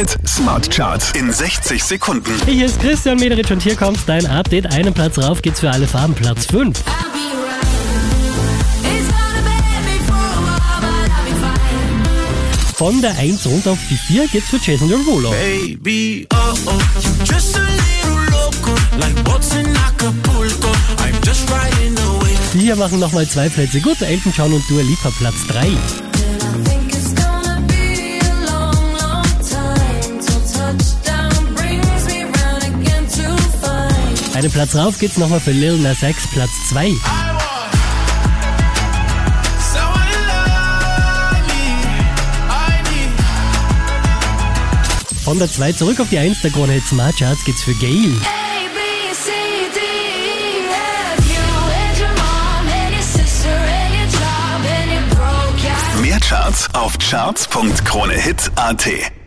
Hit Smart Charts in 60 Sekunden. Hier ist Christian Mederich und hier kommt dein Update. Einen Platz rauf geht's für alle Farben, Platz 5. I'll be right. It's gonna be me for a while, but I'll be fine. Von der 1 runter auf die 4 geht's für Jason Derulo. Baby, oh oh, you just a little loco, like boats in Acapulco. I'm just riding the wave. Die hier machen nochmal zwei Plätze gut. Elton John und Dua Lipa Platz 3. Einen Platz rauf geht's nochmal für Lil Nas X Platz 2. I want someone like me. I need. Von der 2 zurück auf die 1 der Krone Hit Smart Charts geht's für Gail. A, B, C, D, E, F, you and your mom and your sister and your job and your broke ass. Mehr Charts auf charts.kronehit.at.